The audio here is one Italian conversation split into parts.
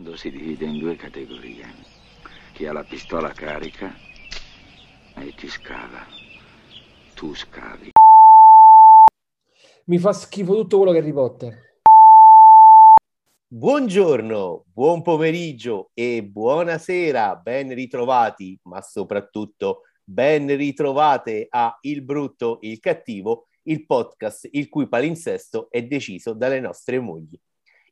mondo si divide in due categorie. Chi ha la pistola carica e chi scava. Tu scavi. Mi fa schifo tutto quello che è Harry Potter. Buongiorno, buon pomeriggio e buonasera, ben ritrovati, ma soprattutto ben ritrovate a Il Brutto, il Cattivo, il podcast il cui palinsesto è deciso dalle nostre mogli.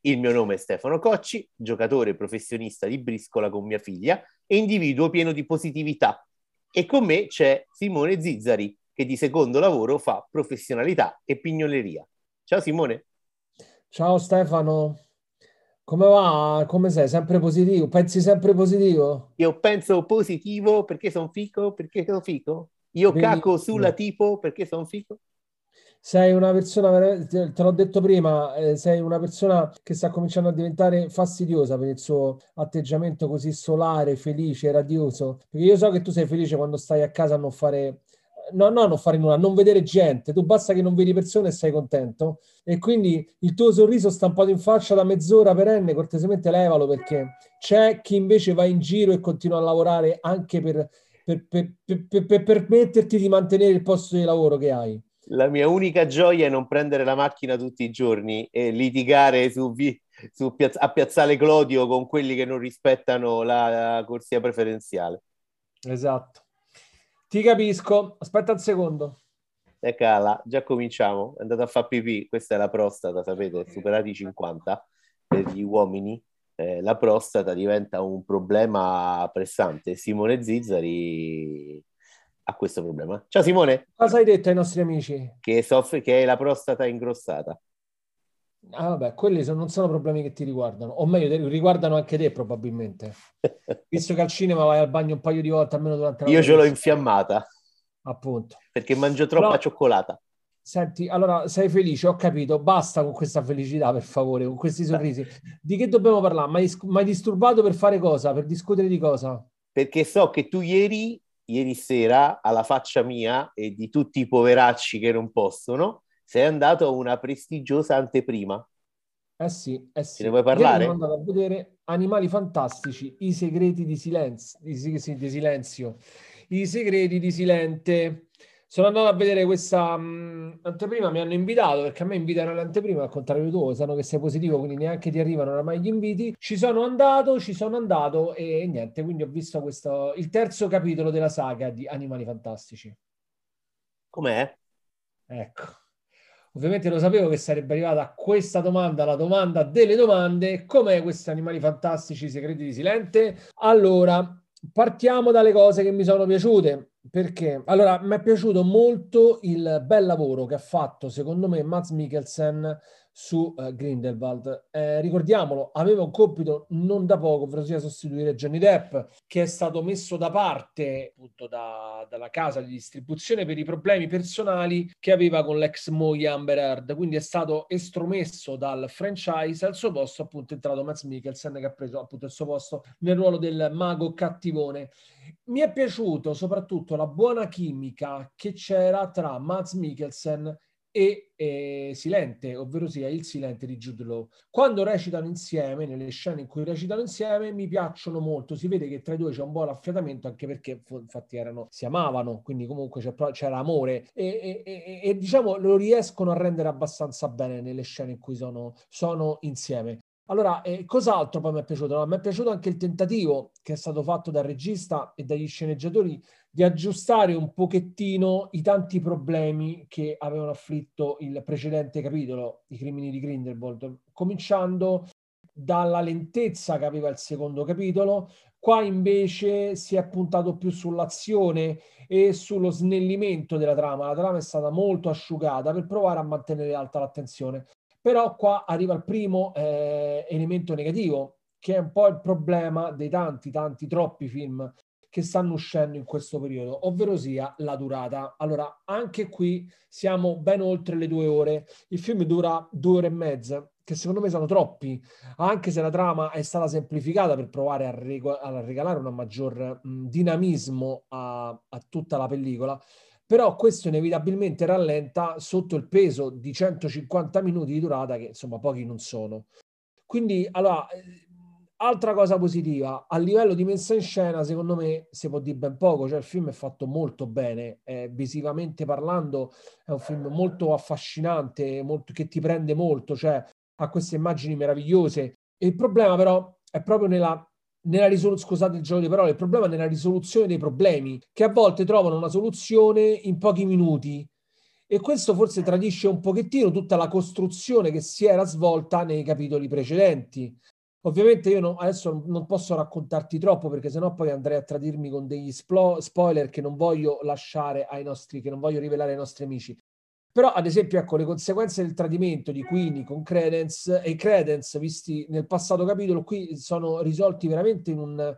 Il mio nome è Stefano Cocci, giocatore professionista di briscola con mia figlia e individuo pieno di positività. E con me c'è Simone Zizzari, che di secondo lavoro fa professionalità e pignoleria. Ciao Simone. Ciao Stefano. Come va? Come sei? Sempre positivo? Pensi sempre positivo? Io penso positivo perché sono fico, perché sono fico. Io Benissimo. cacco sulla tipo perché sono fico sei una persona, te l'ho detto prima, eh, sei una persona che sta cominciando a diventare fastidiosa per il suo atteggiamento così solare, felice, radioso. Perché io so che tu sei felice quando stai a casa a non fare, no, no, non fare nulla, non vedere gente. Tu basta che non vedi persone e sei contento. E quindi il tuo sorriso stampato in faccia da mezz'ora perenne, cortesemente levalo perché c'è chi invece va in giro e continua a lavorare anche per, per, per, per permetterti di mantenere il posto di lavoro che hai la mia unica gioia è non prendere la macchina tutti i giorni e litigare su, su piazza, a Piazzale Clodio con quelli che non rispettano la, la corsia preferenziale. Esatto. Ti capisco. Aspetta un secondo. E cala, già cominciamo. È andato a fare pipì. Questa è la prostata, sapete, superati i 50 per gli uomini. Eh, la prostata diventa un problema pressante. Simone Zizzari ha questo problema. Ciao Simone. Cosa hai detto ai nostri amici? Che soffre, che hai la prostata ingrossata. Ah, vabbè, quelli sono, non sono problemi che ti riguardano, o meglio, riguardano anche te probabilmente. Visto che al cinema vai al bagno un paio di volte almeno durante la Io ce l'ho infiammata. Appunto. Perché mangio troppa Però, cioccolata. Senti, allora sei felice, ho capito, basta con questa felicità per favore, con questi sorrisi. Di che dobbiamo parlare? Ma hai disturbato per fare cosa? Per discutere di cosa? Perché so che tu ieri ieri sera, alla faccia mia e di tutti i poveracci che non possono, sei andato a una prestigiosa anteprima. Eh sì, eh sì. ne vuoi parlare? Sono andato a vedere Animali Fantastici, i segreti di silenzio, di, di silenzio, i segreti di Silente sono andato a vedere questa mh, mm, anteprima, mi hanno invitato perché a me invitano all'anteprima, al contrario di tu, sanno che sei positivo, quindi neanche ti arrivano oramai gli inviti. Ci sono andato, ci sono andato e niente, quindi ho visto questo, il terzo capitolo della saga di Animali Fantastici. Com'è? Ecco. Ovviamente lo sapevo che sarebbe arrivata a questa domanda, la domanda delle domande. Com'è questi animali fantastici, segreti di Silente? Allora, partiamo dalle cose che mi sono piaciute perché allora mi è piaciuto molto il bel lavoro che ha fatto secondo me Mats Mikkelsen su uh, Grindelwald. Eh, ricordiamolo, aveva un compito non da poco, ovvero sia sostituire Johnny Depp, che è stato messo da parte appunto da, dalla casa di distribuzione per i problemi personali che aveva con l'ex moglie Amber Heard. Quindi è stato estromesso dal franchise. Al suo posto, appunto, è entrato Matt Mikkelsen, che ha preso appunto il suo posto nel ruolo del mago cattivone. Mi è piaciuto soprattutto la buona chimica che c'era tra Matt Mikkelsen e eh, Silente, ovvero sia il Silente di Jude Law. Quando recitano insieme, nelle scene in cui recitano insieme, mi piacciono molto. Si vede che tra i due c'è un buon affiatamento, anche perché infatti erano, si amavano, quindi comunque c'era amore e, e, e, e, diciamo lo riescono a rendere abbastanza bene nelle scene in cui sono, sono insieme. Allora, eh, cos'altro poi mi è piaciuto? No, mi è piaciuto anche il tentativo che è stato fatto dal regista e dagli sceneggiatori di aggiustare un pochettino i tanti problemi che avevano afflitto il precedente capitolo, i crimini di Grindelwald, cominciando dalla lentezza che aveva il secondo capitolo. Qua invece si è puntato più sull'azione e sullo snellimento della trama. La trama è stata molto asciugata per provare a mantenere alta l'attenzione. Però qua arriva il primo eh, elemento negativo, che è un po' il problema dei tanti, tanti, troppi film che stanno uscendo in questo periodo, ovvero sia la durata. Allora, anche qui siamo ben oltre le due ore. Il film dura due ore e mezza, che secondo me sono troppi, anche se la trama è stata semplificata per provare a, reg- a regalare un maggior mh, dinamismo a, a tutta la pellicola però questo inevitabilmente rallenta sotto il peso di 150 minuti di durata che insomma pochi non sono. Quindi allora Altra cosa positiva, a livello di messa in scena, secondo me si può dire ben poco, cioè il film è fatto molto bene, eh, visivamente parlando è un film molto affascinante, molto, che ti prende molto, cioè ha queste immagini meravigliose. Il problema però è proprio nella, nella risoluzione, scusate il gioco di parole, il problema è nella risoluzione dei problemi, che a volte trovano una soluzione in pochi minuti. E questo forse tradisce un pochettino tutta la costruzione che si era svolta nei capitoli precedenti. Ovviamente io no, adesso non posso raccontarti troppo perché sennò poi andrei a tradirmi con degli splo- spoiler che non voglio lasciare ai nostri, che non voglio rivelare ai nostri amici. Però, ad esempio, ecco, le conseguenze del tradimento di Queenie con Credence e Credence, visti nel passato capitolo, qui sono risolti veramente in un,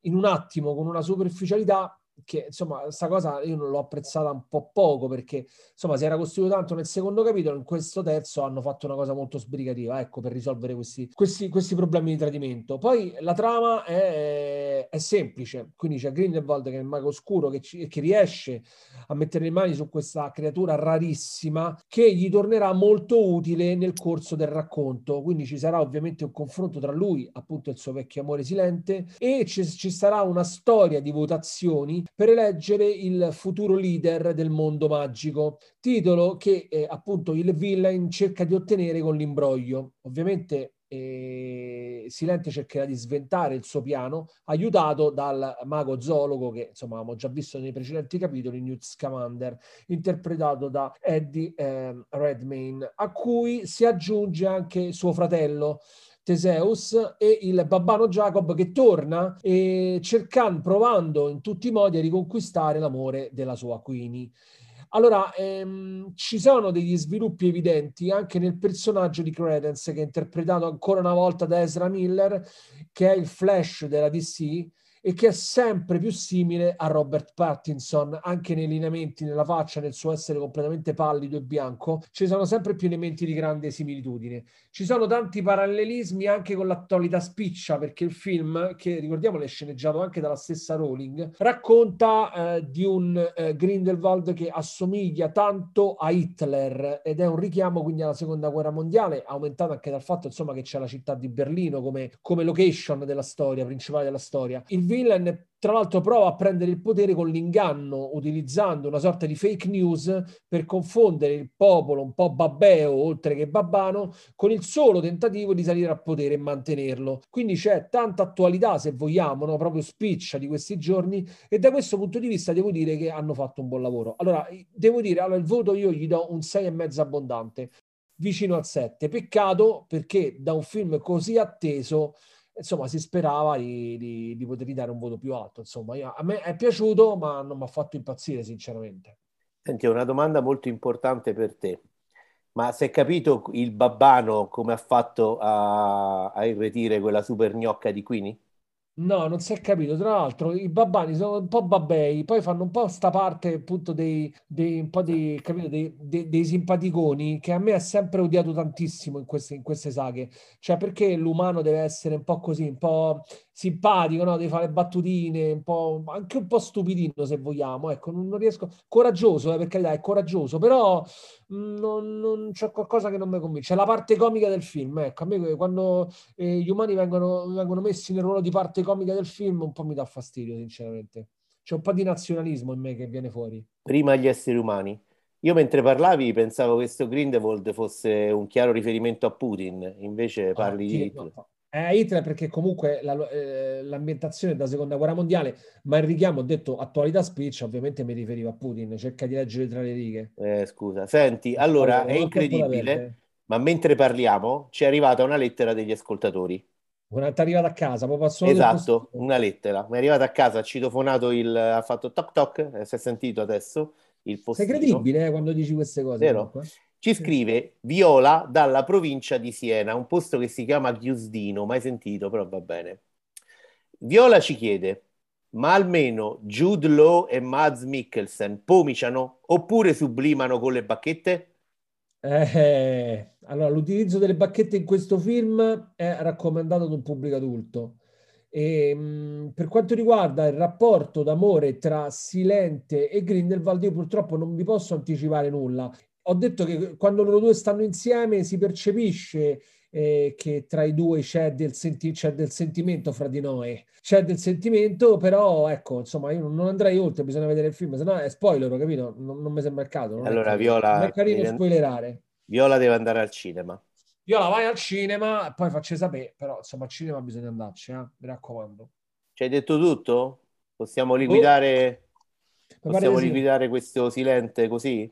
in un attimo, con una superficialità che insomma questa cosa io non l'ho apprezzata un po' poco perché insomma si era costruito tanto nel secondo capitolo in questo terzo hanno fatto una cosa molto sbrigativa ecco per risolvere questi, questi, questi problemi di tradimento. Poi la trama è, è semplice quindi c'è Grindelwald che è il mago oscuro che, ci, che riesce a mettere le mani su questa creatura rarissima che gli tornerà molto utile nel corso del racconto. Quindi ci sarà ovviamente un confronto tra lui appunto il suo vecchio amore silente e ci, ci sarà una storia di votazioni per eleggere il futuro leader del mondo magico, titolo che eh, appunto il villain cerca di ottenere con l'imbroglio. Ovviamente eh, Silente cercherà di sventare il suo piano, aiutato dal mago zoologo che insomma abbiamo già visto nei precedenti capitoli, Newt Scamander, interpretato da Eddie eh, Redmayne, a cui si aggiunge anche suo fratello. Teseus e il babbano Jacob che torna e cercando, provando in tutti i modi a riconquistare l'amore della sua Queenie. Allora, ehm, ci sono degli sviluppi evidenti anche nel personaggio di Credence, che è interpretato ancora una volta da Ezra Miller, che è il Flash della DC, e che è sempre più simile a Robert Pattinson, anche nei lineamenti, nella faccia, nel suo essere completamente pallido e bianco, ci sono sempre più elementi di grande similitudine. Ci sono tanti parallelismi anche con l'attualità spiccia, perché il film, che ricordiamo è sceneggiato anche dalla stessa Rowling, racconta eh, di un eh, Grindelwald che assomiglia tanto a Hitler ed è un richiamo quindi alla seconda guerra mondiale, aumentato anche dal fatto insomma che c'è la città di Berlino come, come location della storia, principale della storia. Il villain tra l'altro prova a prendere il potere con l'inganno, utilizzando una sorta di fake news per confondere il popolo un po' babbeo, oltre che babbano, con il solo tentativo di salire al potere e mantenerlo. Quindi c'è tanta attualità, se vogliamo, no? proprio spiccia di questi giorni e da questo punto di vista devo dire che hanno fatto un buon lavoro. Allora, devo dire, allora, il voto io gli do un 6,5 abbondante, vicino al 7. Peccato perché da un film così atteso insomma si sperava di, di, di potergli dare un voto più alto. Insomma, io, a me è piaciuto, ma non mi ha fatto impazzire, sinceramente. Senti, una domanda molto importante per te. Ma si è capito il babbano come ha fatto a, a irretire quella super gnocca di Queenie? No, non si è capito. Tra l'altro, i babbani sono un po' babbei, poi fanno un po' sta parte appunto dei, dei, un po' dei, capito, dei, dei, dei simpaticoni che a me ha sempre odiato tantissimo in queste, in queste saghe. Cioè, perché l'umano deve essere un po' così, un po' simpatico, no? Devi fare battutine, un po', anche un po' stupidino se vogliamo, ecco, non, non riesco, coraggioso, eh, per carità, è coraggioso, però mm, non, non c'è qualcosa che non mi convince, è la parte comica del film, ecco, a me quando eh, gli umani vengono, vengono messi nel ruolo di parte comica del film un po' mi dà fastidio, sinceramente. C'è un po' di nazionalismo in me che viene fuori. Prima gli esseri umani. Io mentre parlavi pensavo che questo Grindelwald fosse un chiaro riferimento a Putin, invece ah, parli ah, di... No, è Hitler perché comunque la, eh, l'ambientazione è da seconda guerra mondiale, ma il richiamo, ho detto attualità speech, ovviamente mi riferiva a Putin, cerca di leggere tra le righe. Eh, scusa, senti, allora è incredibile, ma mentre parliamo ci è arrivata una lettera degli ascoltatori. Ti è arrivata a casa, proprio Esatto, una lettera. Mi è arrivata a casa, ha citofonato il... ha fatto toc toc, eh, si è sentito adesso il postino. Sei credibile eh, quando dici queste cose. Vero? Ci scrive Viola dalla provincia di Siena, un posto che si chiama Chiusdino, mai sentito, però va bene. Viola ci chiede, ma almeno Jude Law e Mads Mikkelsen pomiciano oppure sublimano con le bacchette? Eh, allora, l'utilizzo delle bacchette in questo film è raccomandato ad un pubblico adulto. E, mh, per quanto riguarda il rapporto d'amore tra Silente e Grindelwald, io purtroppo non vi posso anticipare nulla ho detto che quando loro due stanno insieme si percepisce eh, che tra i due c'è del, senti- c'è del sentimento fra di noi. C'è del sentimento, però ecco, insomma, io non andrei oltre, bisogna vedere il film, se no è spoiler, capito? Non, non mi sembra il caso. allora, Viola... Non è carino spoilerare. Viola deve andare al cinema. Viola vai al cinema e poi facci sapere, però insomma al cinema bisogna andarci, eh? mi raccomando. Ci hai detto tutto? Possiamo liquidare, oh. possiamo liquidare questo silente così?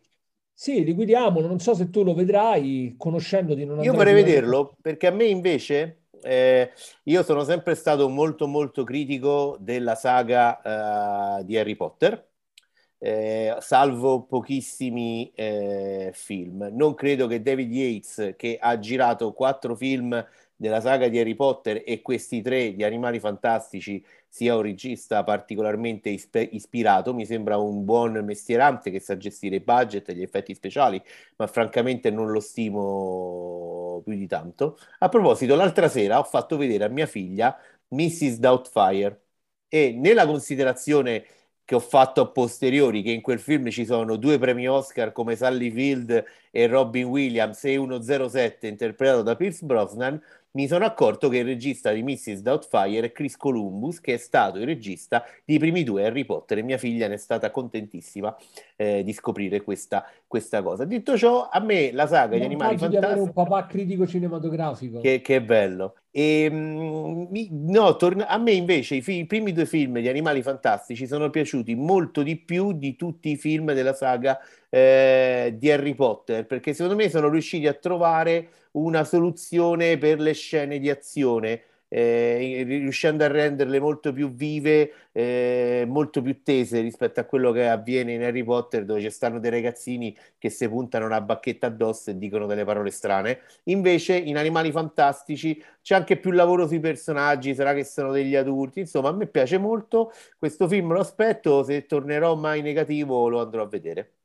Sì, liquidiamolo. Non so se tu lo vedrai, conoscendoti. Non io vorrei vederlo perché a me invece, eh, io sono sempre stato molto molto critico della saga uh, di Harry Potter. Eh, salvo pochissimi eh, film. Non credo che David Yates, che ha girato quattro film della saga di Harry Potter e questi tre di Animali Fantastici sia un regista particolarmente isp- ispirato, mi sembra un buon mestierante che sa gestire i budget e gli effetti speciali, ma francamente non lo stimo più di tanto. A proposito, l'altra sera ho fatto vedere a mia figlia Mrs. Doubtfire e nella considerazione che ho fatto a posteriori che in quel film ci sono due premi Oscar come Sally Field e Robin Williams e 107 interpretato da Pierce Brosnan mi sono accorto che il regista di Mrs. Doubtfire è Chris Columbus, che è stato il regista dei primi due Harry Potter e mia figlia ne è stata contentissima eh, di scoprire questa, questa, cosa. Detto ciò, a me la saga di Animali Fantastici... di avere un papà critico cinematografico. Che, che bello. E, mh, mm, no, torna, a me invece i, fi- i, primi due film di Animali Fantastici sono piaciuti molto di più di tutti i film della saga eh, di Harry Potter, perché secondo me sono riusciti a trovare una soluzione per le scene di azione. Eh, riuscendo a renderle molto più vive, eh, molto più tese rispetto a quello che avviene in Harry Potter, dove ci stanno dei ragazzini che si puntano una bacchetta addosso e dicono delle parole strane. Invece, in Animali Fantastici c'è anche più lavoro sui personaggi, sarà che sono degli adulti. Insomma, a me piace molto questo film, lo aspetto. Se tornerò mai negativo, lo andrò a vedere.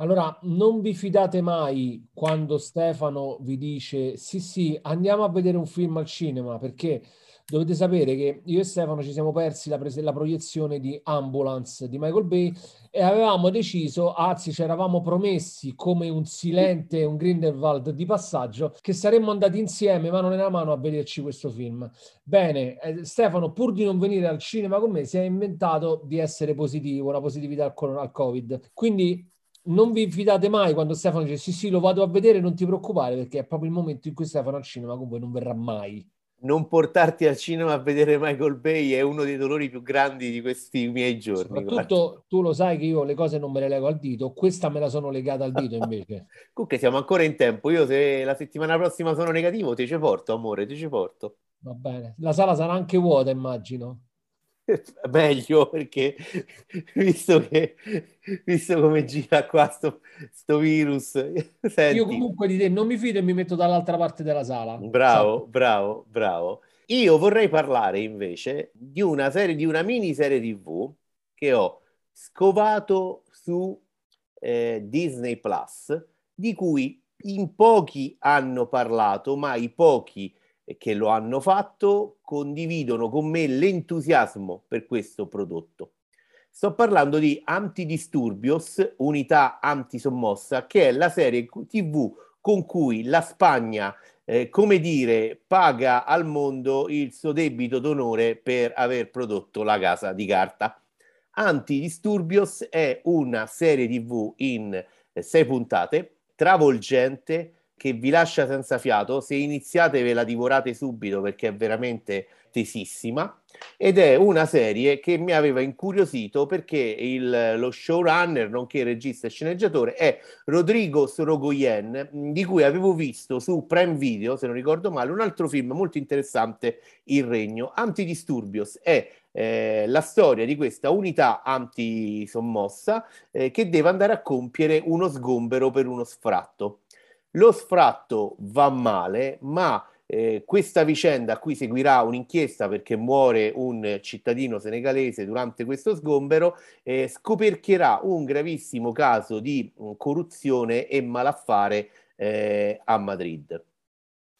Allora, non vi fidate mai quando Stefano vi dice sì, sì, andiamo a vedere un film al cinema, perché dovete sapere che io e Stefano ci siamo persi la, pres- la proiezione di Ambulance di Michael Bay e avevamo deciso, anzi ci eravamo promessi come un silente, un Grindelwald di passaggio, che saremmo andati insieme mano nella mano a vederci questo film. Bene, eh, Stefano, pur di non venire al cinema con me, si è inventato di essere positivo, la positività al, al Covid. Quindi non vi fidate mai quando Stefano dice sì sì lo vado a vedere, non ti preoccupare perché è proprio il momento in cui Stefano al cinema con voi non verrà mai. Non portarti al cinema a vedere Michael Bay è uno dei dolori più grandi di questi miei giorni. Soprattutto guarda. tu lo sai che io le cose non me le lego al dito, questa me la sono legata al dito invece. Comunque siamo ancora in tempo, io se la settimana prossima sono negativo ti ci porto amore, ti ci porto. Va bene, la sala sarà anche vuota immagino. meglio perché visto che visto come gira qua sto, sto virus senti. io comunque di te non mi fido e mi metto dall'altra parte della sala bravo sì. bravo bravo io vorrei parlare invece di una serie di una miniserie tv che ho scovato su eh, Disney Plus di cui in pochi hanno parlato ma i pochi che lo hanno fatto condividono con me l'entusiasmo per questo prodotto. Sto parlando di Antidisturbios, unità antisommossa, che è la serie TV con cui la Spagna, eh, come dire, paga al mondo il suo debito d'onore per aver prodotto la casa di carta. Antidisturbios è una serie TV in eh, sei puntate, travolgente, che vi lascia senza fiato. Se iniziate ve la divorate subito perché è veramente tesissima ed è una serie che mi aveva incuriosito perché il, lo showrunner, nonché regista e sceneggiatore, è Rodrigo Sorogoyen, di cui avevo visto su Prime Video, se non ricordo male, un altro film molto interessante, Il Regno. Antidisturbios è eh, la storia di questa unità antisommossa eh, che deve andare a compiere uno sgombero per uno sfratto. Lo sfratto va male, ma eh, questa vicenda a cui seguirà un'inchiesta perché muore un cittadino senegalese durante questo sgombero eh, scoperchierà un gravissimo caso di mh, mm, corruzione e malaffare eh, a Madrid.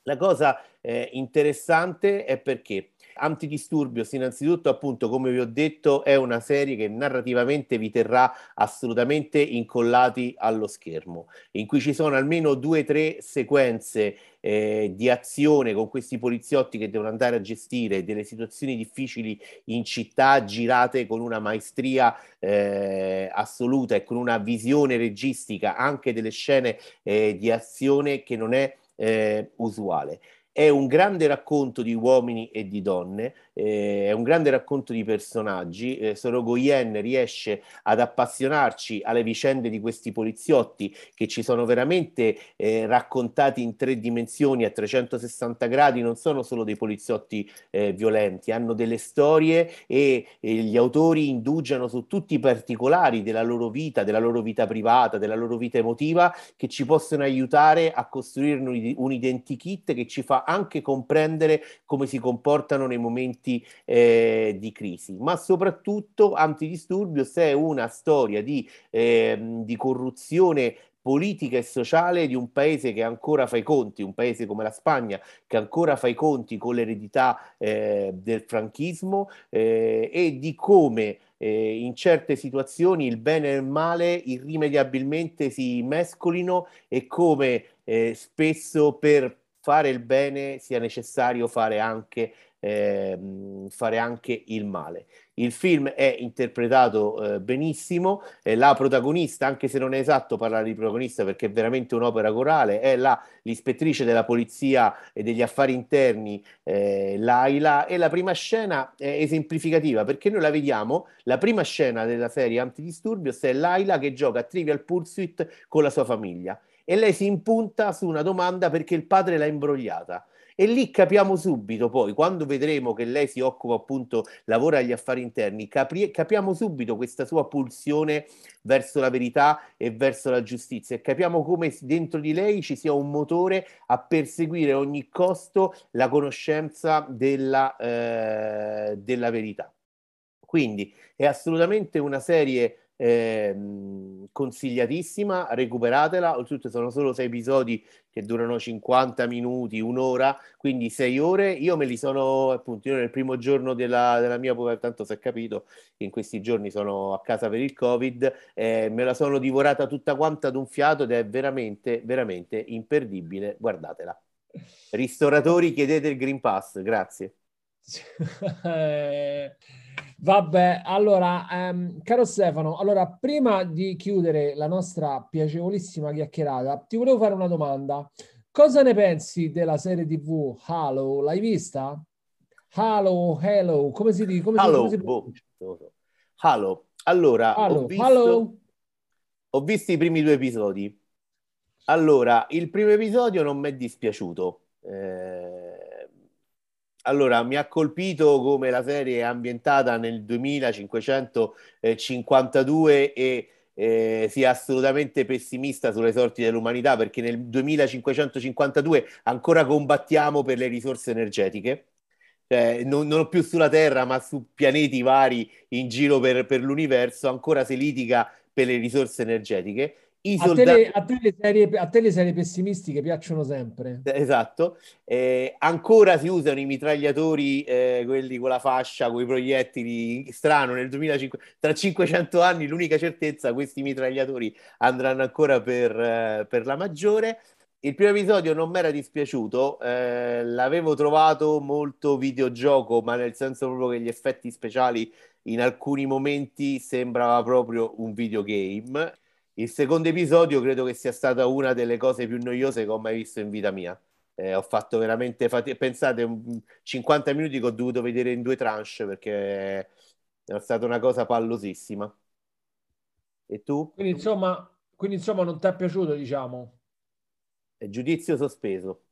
La cosa eh, interessante è perché Antidisturbios, innanzitutto, appunto, come vi ho detto, è una serie che narrativamente vi terrà assolutamente incollati allo schermo, in cui ci sono almeno due o tre sequenze eh, di azione con questi poliziotti che devono andare a gestire delle situazioni difficili in città girate con una maestria eh, assoluta e con una visione registica anche delle scene eh, di azione che non è eh, usuale. È un grande racconto di uomini e di donne, eh, è un grande racconto di personaggi. Eh, Sorogoyen riesce ad appassionarci alle vicende di questi poliziotti che ci sono veramente eh, raccontati in tre dimensioni a 360 gradi, non sono solo dei poliziotti eh, violenti, hanno delle storie e, e gli autori indugiano su tutti i particolari della loro vita, della loro vita privata, della loro vita emotiva che ci possono aiutare a costruire un, un identikit che ci fa anche comprendere come si comportano nei momenti eh, di crisi, ma soprattutto Antidisturbios è una storia di, eh, di corruzione politica e sociale di un paese che ancora fa i conti, un paese come la Spagna che ancora fa i conti con l'eredità eh, del franchismo eh, e di come eh, in certe situazioni il bene e il male irrimediabilmente si mescolino e come eh, spesso per fare il bene sia necessario fare anche, eh, fare anche il male. Il film è interpretato eh, benissimo, eh, la protagonista, anche se non è esatto parlare di protagonista perché è veramente un'opera corale, è la, l'ispettrice della polizia e degli affari interni, eh, Laila, e la prima scena è esemplificativa perché noi la vediamo, la prima scena della serie Antidisturbios è Laila che gioca a Trivial Pursuit con la sua famiglia e lei si impunta su una domanda perché il padre l'ha imbrogliata. E lì capiamo subito, poi, quando vedremo che lei si occupa appunto, lavora agli affari interni, capri- capiamo subito questa sua pulsione verso la verità e verso la giustizia e capiamo come dentro di lei ci sia un motore a perseguire a ogni costo la conoscenza della, eh, della verità. Quindi è assolutamente una serie eh, consigliatissima, recuperatela, oltretutto sono solo sei episodi che durano 50 minuti, un'ora, quindi sei ore, io me li sono appunto, io nel primo giorno della, della mia povertà, tanto si è capito che in questi giorni sono a casa per il covid, eh, me la sono divorata tutta quanta ad un fiato ed è veramente, veramente imperdibile, guardatela. Ristoratori chiedete il Green Pass, grazie. Vabbè, allora, ehm, caro Stefano, allora prima di chiudere la nostra piacevolissima chiacchierata, ti volevo fare una domanda. Cosa ne pensi della serie TV Halo? L'hai vista? Halo, Hello, come si dice? Come Halo, si, come si... Boh. Halo. Allora, Halo, ho, visto, Halo. ho visto i primi due episodi. Allora, il primo episodio non mi è dispiaciuto. Eh allora, mi ha colpito come la serie è ambientata nel 2552 e eh, sia assolutamente pessimista sulle sorti dell'umanità perché nel 2552 ancora combattiamo per le risorse energetiche. Cioè, non, non più sulla Terra, ma su pianeti vari in giro per, per l'universo, ancora si litiga per le risorse energetiche i soldati... a, te le, a, te le serie, a te le serie pessimistiche piacciono sempre. Esatto. Eh, ancora si usano i mitragliatori, eh, quelli con la fascia, con i proiettili. Strano, nel 2005, tra 500 anni l'unica certezza, questi mitragliatori andranno ancora per, eh, per la maggiore. Il primo episodio non mi era dispiaciuto, eh, l'avevo trovato molto videogioco, ma nel senso proprio che gli effetti speciali in alcuni momenti sembrava proprio un videogame. Il secondo episodio credo che sia stata una delle cose più noiose che ho mai visto in vita mia. Eh, ho fatto veramente fatica. Pensate, 50 minuti che ho dovuto vedere in due tranche perché è stata una cosa pallosissima. E tu? Quindi insomma, quindi, insomma non ti è piaciuto, diciamo? È giudizio sospeso.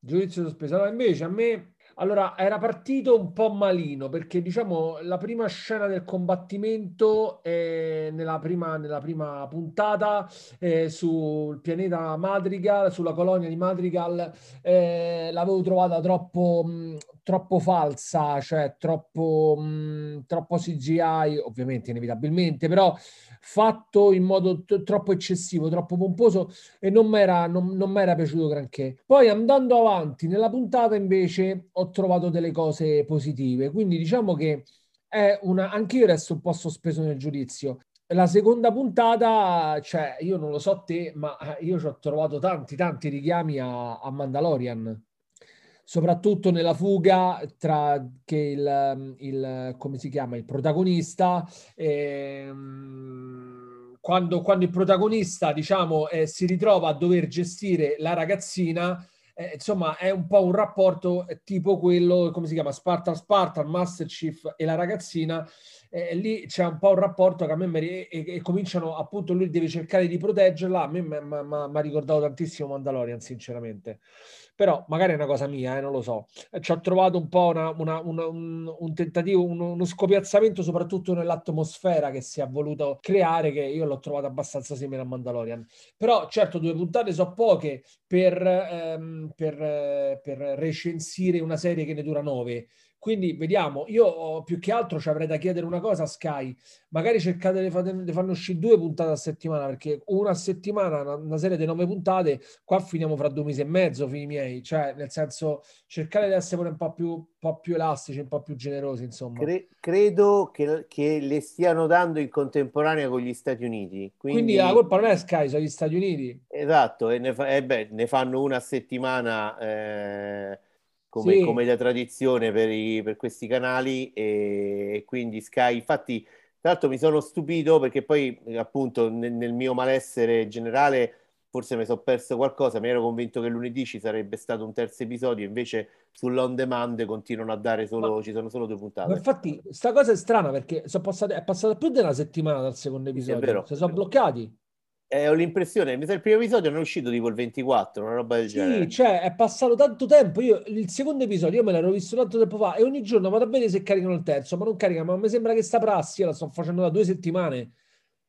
Giudizio sospeso. Allora, invece a me allora, era partito un po' malino perché diciamo la prima scena del combattimento eh, nella, prima, nella, prima, puntata eh, sul pianeta Madrigal, sulla colonia di Madrigal, eh, l'avevo trovata troppo, troppo falsa, cioè troppo, mh, troppo CGI, ovviamente inevitabilmente, però fatto in modo t- troppo eccessivo, troppo pomposo e non mi era piaciuto granché. Poi andando avanti nella puntata invece ho trovato delle cose positive, quindi diciamo che è una, anche io resto un po' sospeso nel giudizio. La seconda puntata, cioè, io non lo so te, ma io ci ho trovato tanti, tanti richiami a, a Mandalorian soprattutto nella fuga tra che il, il come si chiama il protagonista ehm, quando, quando, il protagonista diciamo eh, si ritrova a dover gestire la ragazzina eh, insomma è un po' un rapporto tipo quello come si chiama Spartan Spartan Master Chief e la ragazzina eh, lì c'è un po' un rapporto che a me mi, e, e, cominciano appunto lui deve cercare di proteggerla a me mi ha ricordato tantissimo Mandalorian sinceramente però magari è una cosa mia, eh, non lo so. Eh, ci ho trovato un po' una, una, una, un, un, tentativo, un, uno scopiazzamento soprattutto nell'atmosfera che si è voluto creare, che io l'ho trovato abbastanza simile a Mandalorian. Però certo due puntate sono poche per, ehm, per, eh, per recensire una serie che ne dura nove. Quindi vediamo, io più che altro ci avrei da chiedere una cosa a Sky, magari cercate di, fare, di farne uscire due puntate a settimana, perché una settimana, una, una, serie di nove puntate, qua finiamo fra due mesi e mezzo, figli miei, cioè nel senso cercare di essere un po' più, un po più elastici, un po' più generosi, insomma. Cre- credo che, che, le stiano dando in contemporanea con gli Stati Uniti. Quindi, quindi la colpa non è Sky, sono gli Stati Uniti. Esatto, e ne, fa- eh beh, ne fanno una a settimana... Eh come, sì. come da tradizione per, i, per questi canali e, e, quindi Sky, infatti tra l'altro mi sono stupito perché poi appunto nel, nel mio malessere generale forse mi sono perso qualcosa, mi ero convinto che lunedì ci sarebbe stato un terzo episodio, invece sull'on demand continuano a dare solo, Ma, ci sono solo due puntate. infatti, sta cosa è strana perché passate, è passata più di una settimana dal secondo episodio, sì, si sono bloccati. Eh, ho l'impressione, mi sa il primo episodio non è uscito tipo il 24, una roba del sì, genere. Sì, cioè è passato tanto tempo. Io il secondo episodio io me l'ero visto tanto tempo fa e ogni giorno vado a vedere se caricano il terzo, ma non caricano. Ma mi sembra che sta prassi, io la sto facendo da due settimane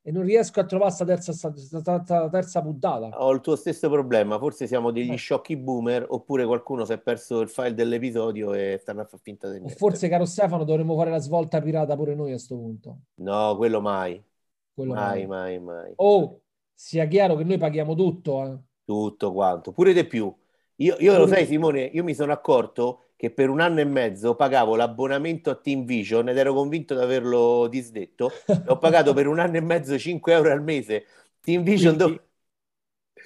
e non riesco a trovare sta terza, sta, sta, sta terza puntata. Ho il tuo stesso problema, forse siamo degli eh. sciocchi boomer oppure qualcuno si è perso il file dell'episodio e stanno a far finta di niente. Forse, caro Stefano, dovremmo fare la svolta pirata pure noi a questo punto. No, quello mai. Quello mai, mai, mai. mai. Oh, sia chiaro che noi paghiamo tutto. Eh. Tutto quanto, pure di più. Io, io lo sai Simone, io mi sono accorto che per un anno e mezzo pagavo l'abbonamento a Team Vision ed ero convinto di averlo disdetto. Ho pagato per un anno e mezzo 5 euro al mese. Team Vision do...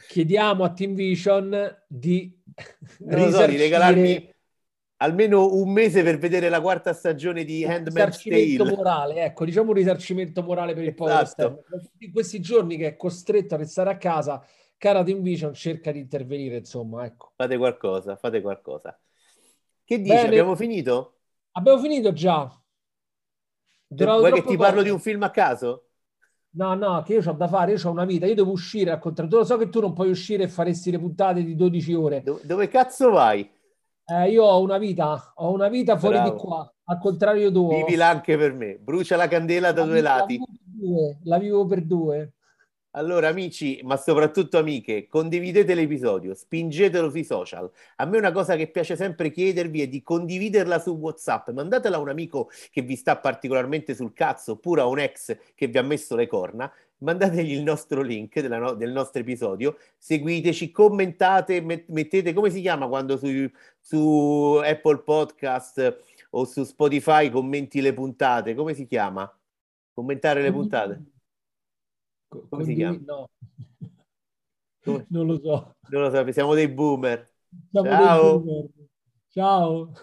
chiediamo a Team Vision di, non so, di regalarmi almeno un mese per vedere la quarta stagione di Handmaid's Tale. morale, ecco, diciamo un risarcimento morale per il esatto. povero In questi giorni che è costretto a restare a casa, cara Team Vision cerca di intervenire, insomma, ecco. Fate qualcosa, fate qualcosa. Che dici, Bene. abbiamo finito? Abbiamo finito già. Duravo Vuoi che ti poco. parlo di un film a caso? No, no, che io ho da fare, io ho una vita, io devo uscire al contrario. Lo so che tu non puoi uscire e faresti le puntate di 12 ore. Dove, dove cazzo vai? Eh, io ho una vita, ho una vita fuori Bravo. di qua, al contrario tuo. Vivila anche per me, brucia la candela da la due lati. La vivo, due, la vivo per due. Allora, amici, ma soprattutto amiche, condividete l'episodio, spingetelo sui social. A me una cosa che piace sempre chiedervi è di condividerla su WhatsApp. Mandatela a un amico che vi sta particolarmente sul cazzo, oppure a un ex che vi ha messo le corna mandategli il nostro link no- del nostro episodio, seguiteci, commentate, met- mettete come si chiama quando su, su Apple Podcast o su Spotify commenti le puntate, come si chiama? Commentare le puntate? Come si chiama? No. Come? Non lo so. Non lo so, siamo dei boomer. Siamo Ciao. Dei boomer. Ciao.